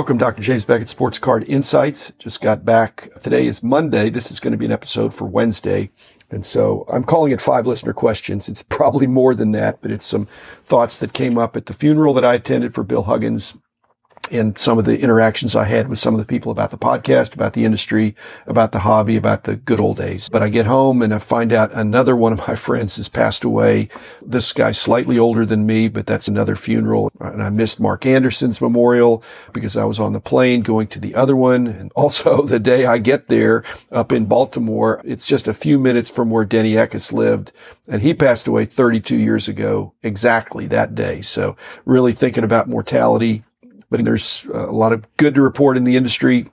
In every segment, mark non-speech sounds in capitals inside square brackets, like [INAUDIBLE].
Welcome, Dr. James Beckett, Sports Card Insights. Just got back. Today is Monday. This is going to be an episode for Wednesday. And so I'm calling it five listener questions. It's [LAUGHS] probably more than that, but it's some thoughts that came up at the funeral that I attended for Bill Huggins and some of the interactions I had with some of the people about the podcast, about the industry, about the hobby, about the good old days. But I get home and I find out another one of my [LAUGHS] friends has passed away. This guy's slightly older than me, but that's another funeral. And I missed Mark Anderson's memorial because I was on the plane going to the other one. And [LAUGHS] also the day I get there up in Baltimore, it's just a few minutes from where Denny Eckes lived. And he passed away 32 years ago, exactly that day. So really thinking about mortality but there's a lot of good to report in the industry.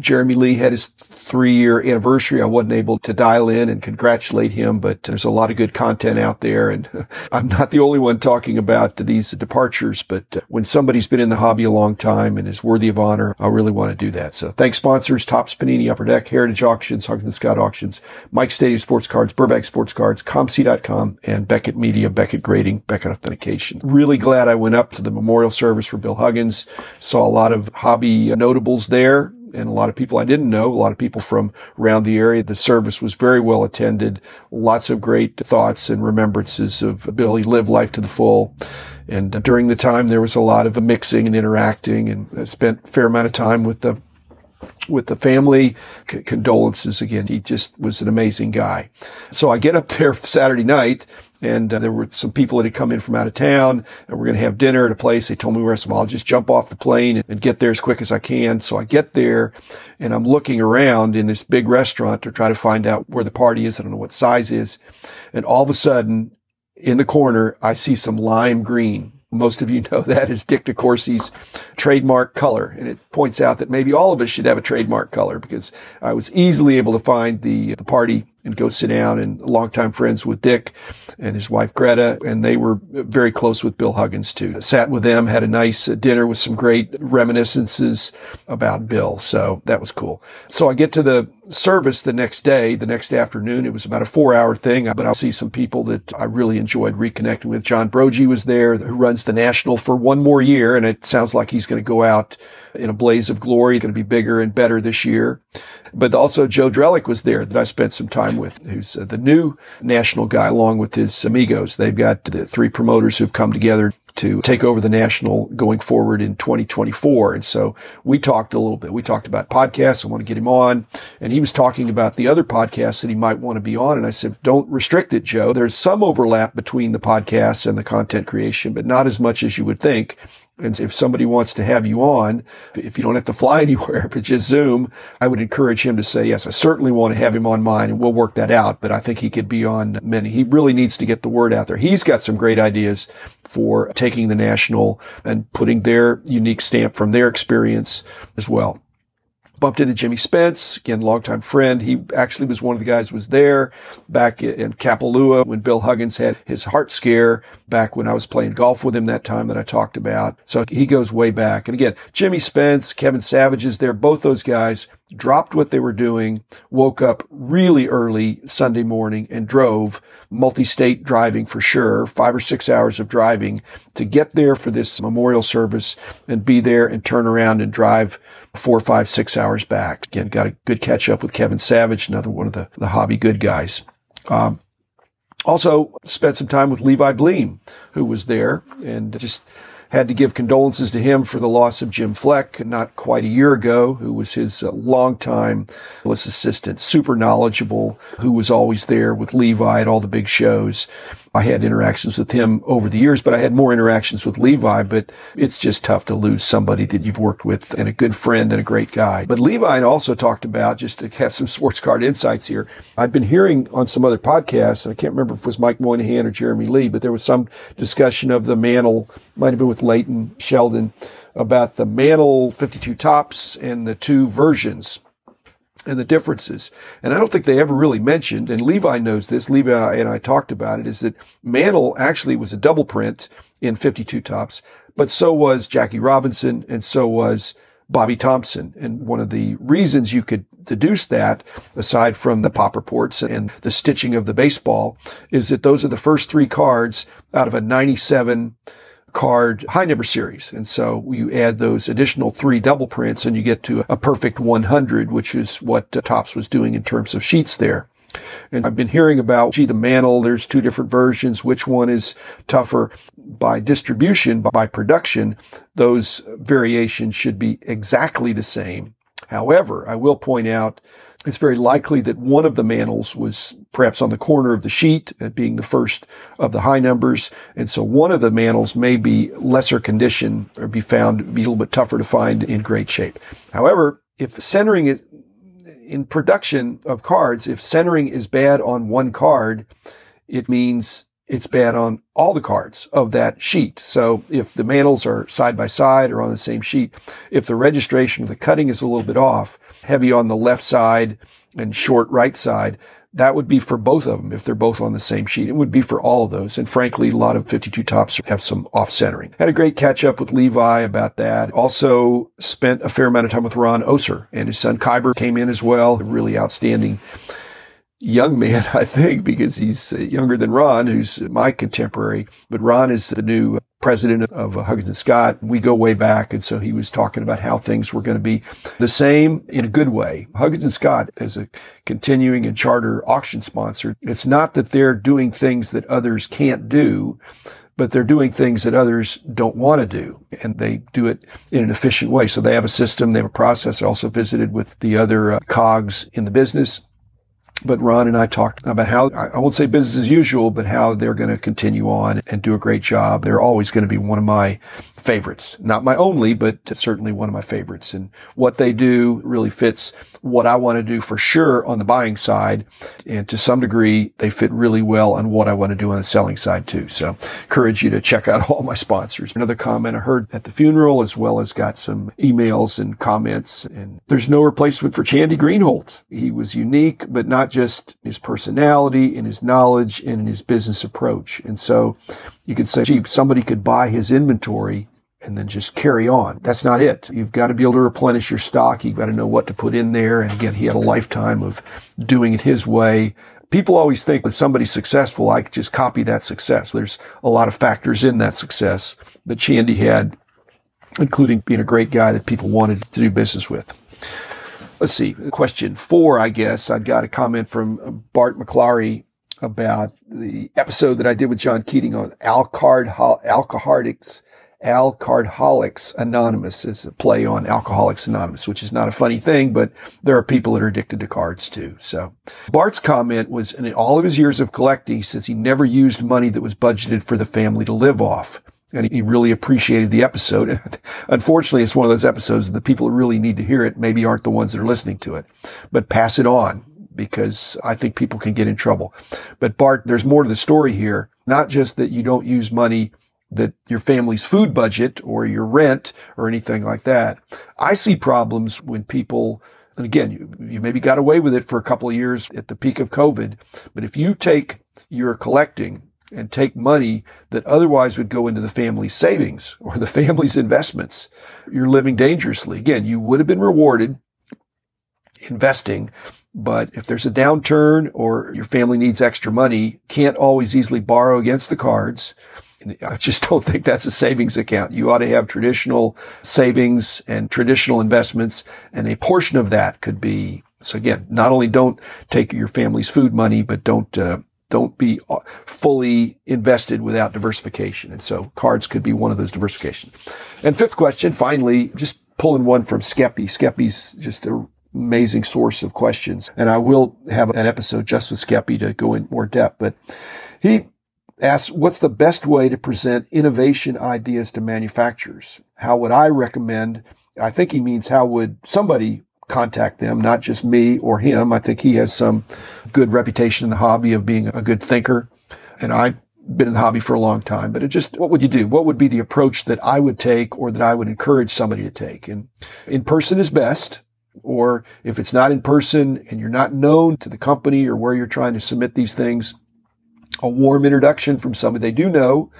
Jeremy Lee had his three year anniversary. I wasn't able to dial in and congratulate him, but there's a lot of good content out there. And [LAUGHS] I'm not the only one talking about these departures, but uh, when somebody's been in the hobby a long time and is worthy of honor, I really want to do that. So thanks sponsors, Topps Panini, Upper Deck, Heritage Auctions, Huggins and Scott Auctions, Mike Stadium Sports Cards, Burbank Sports Cards, ComC.com, and Beckett Media, Beckett Grading, Beckett Authentication. Really glad I went up to the memorial service for Bill Huggins. Saw a lot of hobby notables there and a lot of people I didn't know, a lot of people from around the area. The service was very well attended. Lots of great thoughts and remembrances of Billy live life to the full. And uh, during the time, there was a lot of mixing and interacting and I spent a fair amount of time with the with the family. C- condolences again. He just was an amazing guy. So I get up there Saturday night and uh, there were some people that had come in from out of town and we're going to have dinner at a place. They told me where, so I'll just jump off the plane and get there as quick as I can. So I get there and I'm looking around in this big restaurant to try to find out where the party is. I don't know what size is. And all of a sudden in the corner, I see some lime green most of you [LAUGHS] know that is Dick DeCourcy's trademark color. And it points out that maybe all of us should have a trademark color because I was easily able to find the, the party and go sit down and longtime friends with Dick and his wife Greta. And they were very close with Bill Huggins too. Sat with them, had a nice uh, dinner with some great reminiscences about Bill. So that was cool. So I get to the service the next day, the next afternoon. It was about a four hour thing, but I'll see some people that I really enjoyed reconnecting with. John Broggi was there, who runs the national for one more year. And it sounds like he's going to go out in a blaze of glory, going to be bigger and better this year. But also Joe Drellick was there that I spent some time with, who's uh, the new national guy along with his amigos. They've got the three promoters who've come together to take over the national going forward in 2024. And so we talked a little bit. We talked about podcasts. I want to get him on. And he was talking about the other podcasts that he might want to be on. And I said, don't restrict it, Joe. There's some overlap between the podcasts and the content creation, but not as much as you would think. And if somebody wants to have you on, if you don't have to fly [LAUGHS] anywhere, if it's just Zoom, I would encourage him to say, yes, I certainly want to have him on mine and we'll work that out. But I think he could be on many. He really needs to get the word out there. He's got some great ideas for taking the national and putting their unique stamp from their experience as well bumped into Jimmy Spence, again, longtime friend. He actually was one of the guys was there back in Kapalua when Bill Huggins had his heart scare back when I was playing golf with him that time that I talked about. So he goes way back. And again, Jimmy Spence, Kevin Savage is there. Both those guys dropped what they were doing, woke up really early Sunday morning and drove multi-state driving for sure, five or six hours of driving to get there for this memorial service and be there and turn around and drive four, five, six hours back. Again, got a good catch up with Kevin Savage, another one of the, the hobby good guys. Um, also spent some time with Levi Bleam, who was there and just had to give condolences to him for the loss of Jim Fleck not quite a year ago, who was his uh, longtime assistant, super knowledgeable, who was always there with Levi at all the big shows. I had interactions with him over the years, but I had more interactions with Levi, but it's just tough to lose somebody that you've worked with and a good friend and a great guy. But Levi also talked about, just to have some sports card insights here, I've been hearing on some other podcasts, and I can't remember if it was Mike Moynihan or Jeremy Lee, but there was some discussion of the Mantle, might have been with Leighton Sheldon, about the Mantle 52 Topps and the two versions and the differences. And I don't think they ever really mentioned, and Levi knows this, Levi and I talked about it, is that Mantle actually was a double print in 52 Topps, but so was Jackie Robinson and so was Bobby Thomson. And one of the reasons you could deduce that, aside from the pop reports and the stitching of the baseball, is that those are the first three cards out of a 97 card high number series. And so you add those additional three double prints and you get to a perfect 100, which is what uh, Topps was doing in terms of sheets there. And I've been hearing about, gee, the mantle, there's two different versions. Which one is tougher? By distribution, by production, those variations should be exactly the same. However, I will point out it's very likely that one of the mantles was perhaps on the corner of the sheet, uh, being the first of the high numbers. And so one of the mantles may be lesser condition or be found be a little bit tougher to find in great shape. However, if centering is in production of cards, if centering is bad on one card, it means it's bad on all the cards of that sheet. So if the mantles are side by side or on the same sheet, if the registration of the cutting is a little bit off, heavy on the left side and short right side, that would be for both of them if they're both on the same sheet. It would be for all of those. And frankly, a lot of 52 Topps have some off centering. Had a great catch up with Levi about that. Also spent a fair amount of time with Ron Oser and his son Kyber came in as well. Really outstanding young man, [LAUGHS] I think, because he's younger than Ron, who's my contemporary. But Ron is the new president of Huggins and Scott. We go way back. And so he was talking about how things were going to be the same in a good way. Huggins and Scott is a continuing and charter auction sponsor. It's not that they're doing things that others can't do but they're doing things that others don't want to do and they do it in an efficient way. So they have a system, they have a process. I also visited with the other uh, cogs in the business but Ron and I talked about how, I won't say business as usual, but how they're going to continue on and do a great job. They're always going to be one of my favorites. Not my only, but certainly one of my favorites. And what they do really fits what I want to do for sure on the buying side. And to some degree, they fit really well on what I want to do on the selling side too. So encourage you to check out all my sponsors. Another comment I heard at the funeral, as well as got some emails and comments. And there's no replacement for Chandy Greenholz. He was unique, but not just his personality and his knowledge and in his business approach. And so you could say, gee, somebody could buy his inventory and then just carry on. That's not it. You've got to be able to replenish your stock. You've got to know what to put in there. And again, he had a lifetime of doing it his way. People always think if somebody's successful, I could just copy that success. There's a lot of factors in that success that Chandy had, including being a great guy that people wanted to do business with. Let's see. Question four, I guess. I've got a comment from Bart McClary about the episode that I did with John Keating on alcard, alcoholics, Alcardholics Anonymous is a play on Alcoholics Anonymous, which is not a funny thing, but there are people that are addicted to cards too. So Bart's comment was in all of his years of collecting, he says he never used money that was budgeted for the family to live off. And he really appreciated the episode. [LAUGHS] Unfortunately, it's one of those episodes that the people who really need to hear it maybe aren't the ones that are listening to it, but pass it on because I think people can get in trouble. But Bart, there's more to the story here. Not just that you don't use money that your family's food budget or your rent or anything like that. I see problems when people, and again, you, you maybe got away with it for a couple of years at the peak of COVID, but if you take your collecting and take money that otherwise would go into the family's savings or the [LAUGHS] family's investments, you're living dangerously. Again, you would have been rewarded investing, but if there's a downturn or your family needs extra money, can't always easily borrow against the cards. I [LAUGHS] just don't think that's a savings account. You ought to have traditional savings and traditional investments, and a portion of that could be. So again, not only don't take your family's food money, but don't uh, don't be uh, fully invested without diversification. And so cards could be one of those diversifications. And fifth question, finally, just pulling one from Skeppy. Skeppy's just an amazing source of questions. And I will have an episode just with Skeppy to go in more depth, but he asks, what's the best way to present innovation ideas to manufacturers? How would I recommend? I think he means how would somebody contact them, not just me or him. I think he has some good reputation in the hobby of being a good thinker. And I've been in the hobby for a long time, but it just, what would you do? What would be the approach that I would take or that I would encourage somebody to take? And in person is best. Or if it's not in person and you're not known to the company or where you're trying to submit these things, a warm introduction from somebody they do know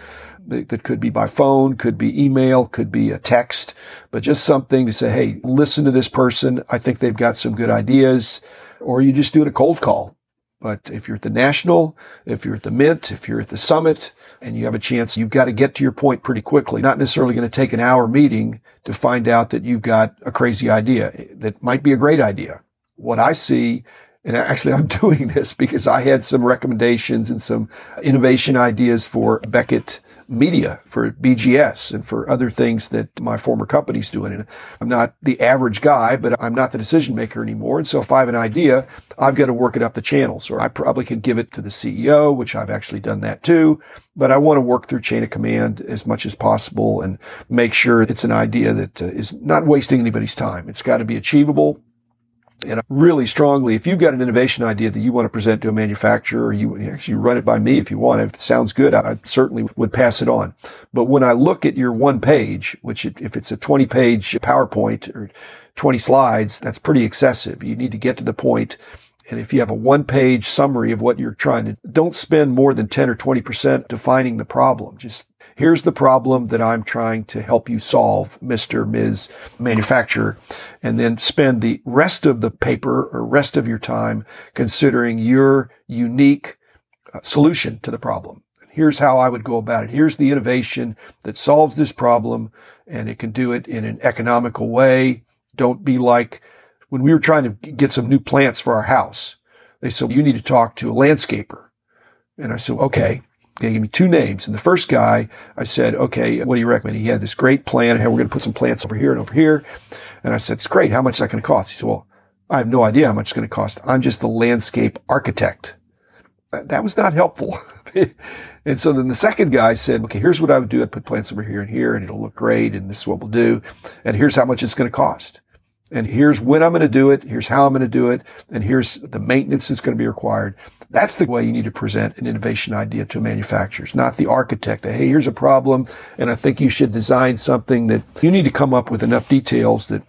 that could be by phone, could be email, could be a text, but just something to say, Hey, listen to this person. I think they've got some good ideas. Or you just do it a cold call But if you're at the national, if you're at the mint, if you're at the summit and you have a chance, you've got to get to your point pretty quickly. Not necessarily going to take an hour meeting to find out that you've got a crazy idea that might be a great idea. What I see and actually, I'm [LAUGHS] doing this because I had some recommendations and some innovation ideas for Beckett Media, for BGS, and for other things that my former company's doing. And I'm not the average guy, but I'm not the decision maker anymore. And so if I have an idea, I've got to work it up the channels, or I probably could give it to the CEO, which I've actually done that too. But I want to work through chain of command as much as possible and make sure it's an idea that uh, not wasting anybody's time. It's got to be achievable and really strongly, if you've got an innovation idea that you want to present to a manufacturer, you actually run it by me if you want. If it sounds good, I certainly would pass it on. But when I look at your one page, which if it's a 20 page PowerPoint or 20 slides, that's pretty excessive. You need to get to the point. and if you have a one page summary of what you're trying to, don't spend more than 10 or 20% defining the problem. Just here's the problem that I'm trying to help you solve, Mr. Ms. Manufacturer. And then spend the rest of the paper or rest of your time considering your unique uh, solution to the problem. Here's how I would go about it. Here's the innovation that solves this problem and it can do it in an economical way. Don't be like when we were trying to get some new plants for our house. They said, you need to talk to a landscaper. And I said, okay. They gave me two names. And the first guy, I said, okay, what do you recommend? He had this great plan. Hey, we're going to put some plants over here and over here. And I said, it's great. How much is that going to cost? He said, well, I have no idea how much it's going to cost. I'm just the landscape architect. Uh, that was not helpful. [LAUGHS] and so then the second guy said, okay, here's what I would do. I'd put plants over here and here and it'll look great. And this is what we'll do. And here's how much it's going to cost. And here's when I'm going to do it. Here's how I'm going to do it. And here's the maintenance that's going to be required. That's the way you need to present an innovation idea to manufacturers, not the architect. Hey, here's a problem. And I think you should design something that you need to come up with enough details that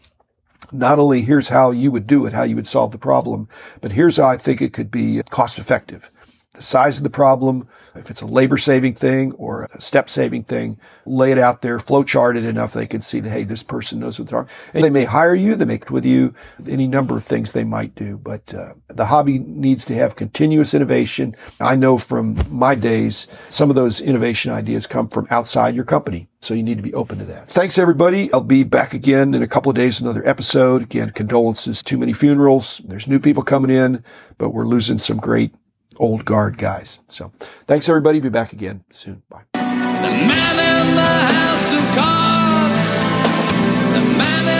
not only here's how you would do it, how you would solve the problem, but here's how I think it could be cost effective. The size of the problem, if it's a labor saving thing or a step saving thing, lay it out there, flow chart it enough they can see that, hey, this person knows what they're talking. And they may hire you, they may work with you, any number of things they might do. But uh, the hobby needs to have continuous innovation. I know from my days, some of those innovation ideas come from outside your company. So you need to be open to that. Thanks everybody. I'll be back again in a couple of days, another episode. Again, condolences. Too many funerals. There's new people coming in, but we're losing some great old guard guys. So thanks everybody. Be back again soon. Bye. The man in the house of cards. The man